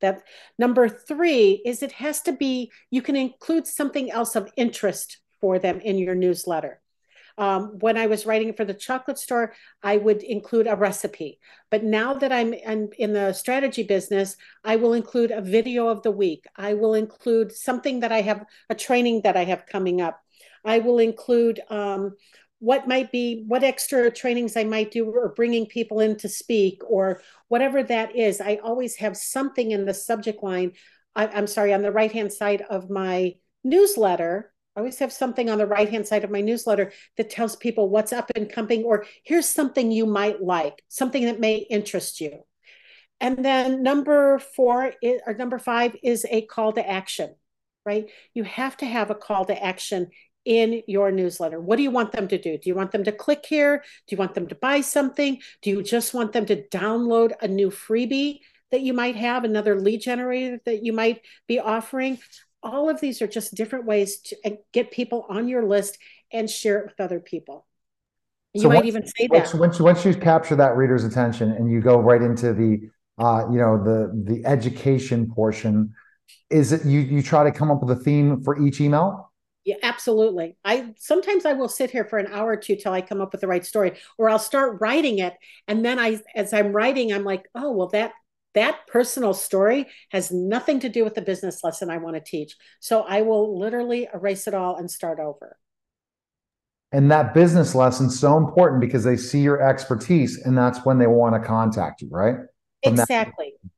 That number three is it has to be, you can include something else of interest for them in your newsletter. Um, when I was writing for the chocolate store, I would include a recipe. But now that I'm in, in the strategy business, I will include a video of the week. I will include something that I have, a training that I have coming up. I will include um, what might be what extra trainings I might do or bringing people in to speak or whatever that is. I always have something in the subject line. I, I'm sorry, on the right hand side of my newsletter. I always have something on the right hand side of my newsletter that tells people what's up and coming, or here's something you might like, something that may interest you. And then number four is, or number five is a call to action, right? You have to have a call to action in your newsletter. What do you want them to do? Do you want them to click here? Do you want them to buy something? Do you just want them to download a new freebie that you might have, another lead generator that you might be offering? All of these are just different ways to uh, get people on your list and share it with other people. You so might once, even say once, that. Once, once you capture that reader's attention and you go right into the uh, you know the the education portion is it you you try to come up with a theme for each email yeah absolutely i sometimes i will sit here for an hour or two till i come up with the right story or i'll start writing it and then i as i'm writing i'm like oh well that that personal story has nothing to do with the business lesson i want to teach. So i will literally erase it all and start over. And that business lesson so important because they see your expertise and that's when they want to contact you right? Exactly that.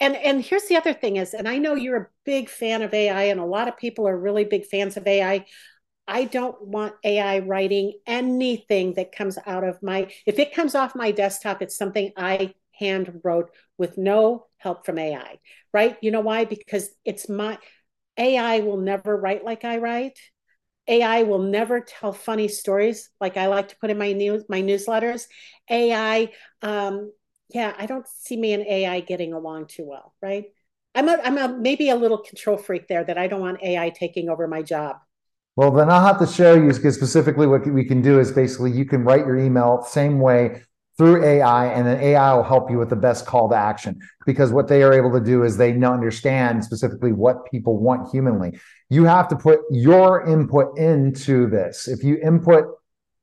and and here's the other thing is and i know you're a big fan of ai and a lot of people are really big fans of ai i. Don't want ai writing anything that comes out of my if it comes off my desktop it's something i hand wrote with no help from ai right you know why because it's my ai will never write like i write AI will never tell funny stories like I like to put in my news my newsletters. AI um, yeah, I don't see me and AI getting along too well, right? I'm a, I'm a maybe a little control freak there that I don't want AI taking over my job. Well, then I'll have to show you because specifically what we can do is basically you can write your email same way through AI, and then AI will help you with the best call to action. Because what they are able to do is they understand specifically what people want humanly. You have to put your input into this. If you input,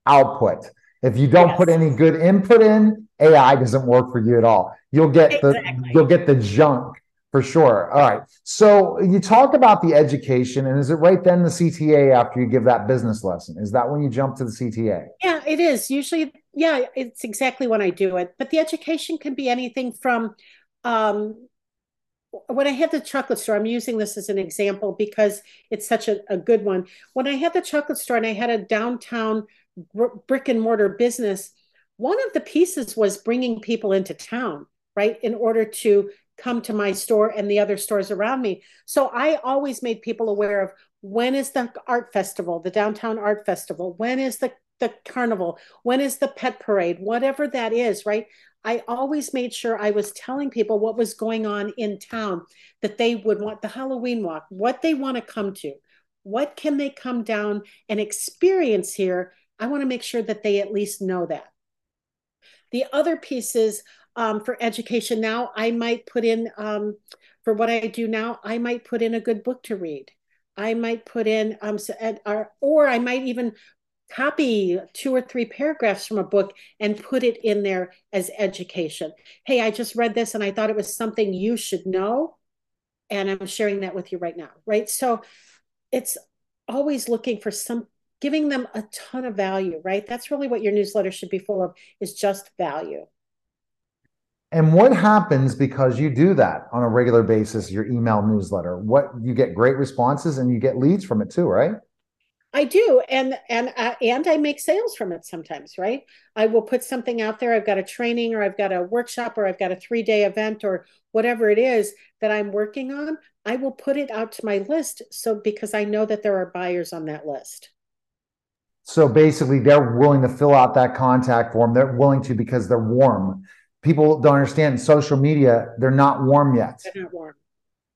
output. If you don't yes. put any good input in, AI doesn't work for you at all. You'll get exactly. the you'll get the junk for sure. All right. So you talk about the education, and is it right then the CTA after you give that business lesson? Is that when you jump to the CTA? Yeah, it is. Usually, yeah, it's exactly when I do it. But the education can be anything from um, when I had the chocolate store, I'm using this as an example because it's such a, a good one. When I had the chocolate store and I had a downtown brick and mortar business, one of the pieces was bringing people into town, right, in order to come to my store and the other stores around me. So I always made people aware of when is the art festival, the downtown art festival, when is the the carnival, when is the pet parade, whatever that is, right? I always made sure I was telling people what was going on in town, that they would want the Halloween walk, what they want to come to, what can they come down and experience here. I want to make sure that they at least know that. The other pieces um, for education now, I might put in, um, for what I do now, I might put in a good book to read. I might put in, um, so, or, or I might even copy two or three paragraphs from a book and put it in there as education. Hey, I just read this and I thought it was something you should know. And I'm sharing that with you right now. Right. So it's always looking for some giving them a ton of value, right? That's really what your newsletter should be full of is just value. And what happens because you do that on a regular basis, your email newsletter? What you get great responses and you get leads from it too, right? I do, and and uh, and I make sales from it sometimes, right? I will put something out there. I've got a training, or I've got a workshop, or I've got a three day event, or whatever it is that I'm working on. I will put it out to my list, so because I know that there are buyers on that list. So basically, they're willing to fill out that contact form. They're willing to because they're warm. People don't understand social media. They're not warm yet. They're not warm.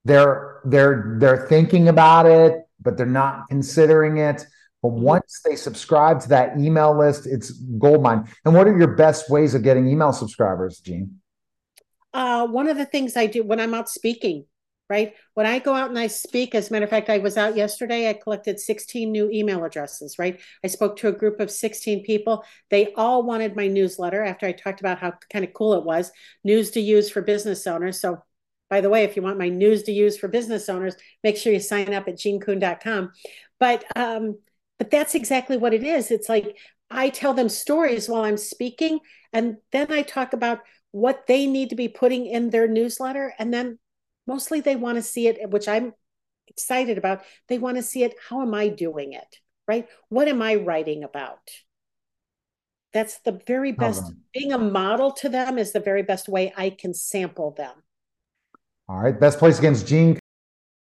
They're they're they're thinking about it, but they're not considering it. But mm-hmm. once they subscribe to that email list, it's gold mine. And what are your best ways of getting email subscribers, Jean? Uh, one of the things I do when I'm out speaking, right? When I go out and I speak, as a matter of fact, I was out yesterday, I collected 16 new email addresses, right? I spoke to a group of 16 people. They all wanted my newsletter after I talked about how kind of cool it was, news to use for business owners. So, by the way, if you want my news to use for business owners, make sure you sign up at jeankuhn.com. But um, but that's exactly what it is. It's like I tell them stories while I'm speaking, and then I talk about what they need to be putting in their newsletter. And then mostly they want to see it, which I'm excited about. They want to see it. How am I doing it? Right? What am I writing about? That's the very best. Being a model to them is the very best way I can sample them. All right. Best place against Jean